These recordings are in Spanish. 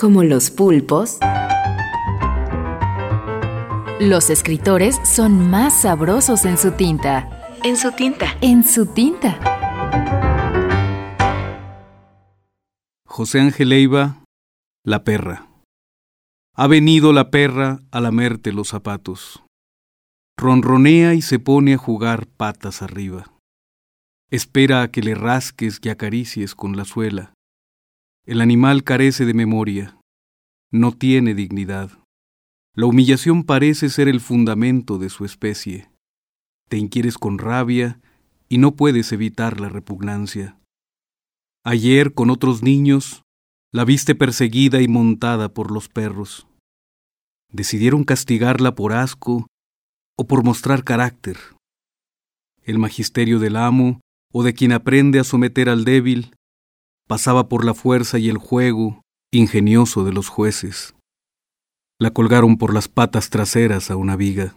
Como los pulpos, los escritores son más sabrosos en su tinta. En su tinta. En su tinta. José Ángel Leiva, La perra. Ha venido la perra a lamerte los zapatos. Ronronea y se pone a jugar patas arriba. Espera a que le rasques y acaricies con la suela. El animal carece de memoria, no tiene dignidad. La humillación parece ser el fundamento de su especie. Te inquieres con rabia y no puedes evitar la repugnancia. Ayer, con otros niños, la viste perseguida y montada por los perros. Decidieron castigarla por asco o por mostrar carácter. El magisterio del amo o de quien aprende a someter al débil pasaba por la fuerza y el juego ingenioso de los jueces. La colgaron por las patas traseras a una viga.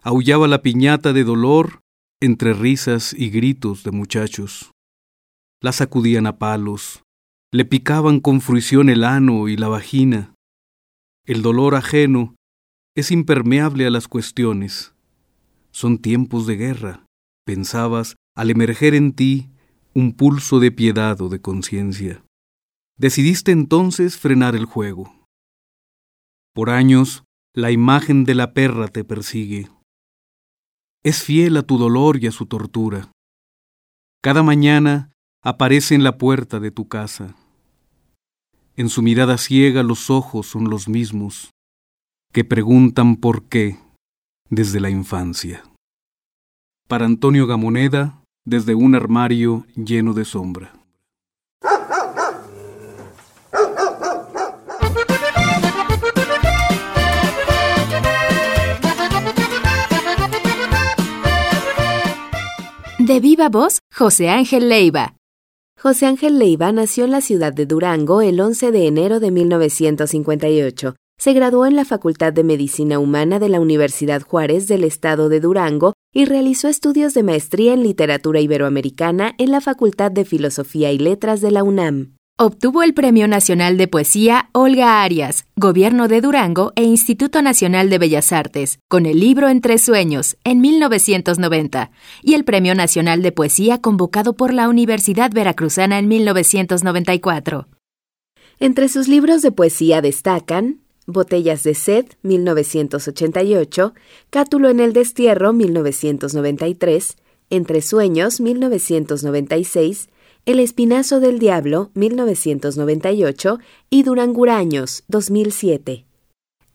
Aullaba la piñata de dolor entre risas y gritos de muchachos. La sacudían a palos, le picaban con fruición el ano y la vagina. El dolor ajeno es impermeable a las cuestiones. Son tiempos de guerra, pensabas al emerger en ti un pulso de piedad o de conciencia. Decidiste entonces frenar el juego. Por años, la imagen de la perra te persigue. Es fiel a tu dolor y a su tortura. Cada mañana aparece en la puerta de tu casa. En su mirada ciega los ojos son los mismos, que preguntan por qué desde la infancia. Para Antonio Gamoneda, desde un armario lleno de sombra. De viva voz, José Ángel Leiva. José Ángel Leiva nació en la ciudad de Durango el 11 de enero de 1958. Se graduó en la Facultad de Medicina Humana de la Universidad Juárez del Estado de Durango y realizó estudios de maestría en literatura iberoamericana en la Facultad de Filosofía y Letras de la UNAM. Obtuvo el Premio Nacional de Poesía Olga Arias, Gobierno de Durango e Instituto Nacional de Bellas Artes, con el libro Entre Sueños, en 1990, y el Premio Nacional de Poesía convocado por la Universidad Veracruzana en 1994. Entre sus libros de poesía destacan Botellas de Sed, 1988, Cátulo en el Destierro, 1993, Entre Sueños, 1996, el Espinazo del Diablo, 1998, y Duranguraños, 2007.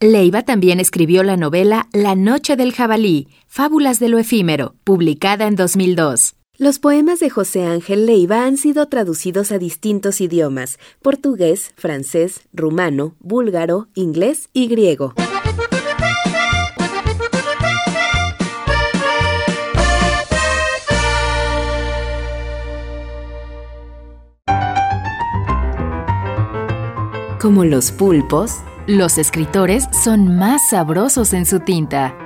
Leiva también escribió la novela La Noche del Jabalí, Fábulas de lo Efímero, publicada en 2002. Los poemas de José Ángel Leiva han sido traducidos a distintos idiomas, portugués, francés, rumano, búlgaro, inglés y griego. Como los pulpos, los escritores son más sabrosos en su tinta.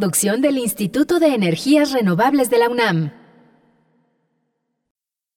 Producción del Instituto de Energías Renovables de la UNAM.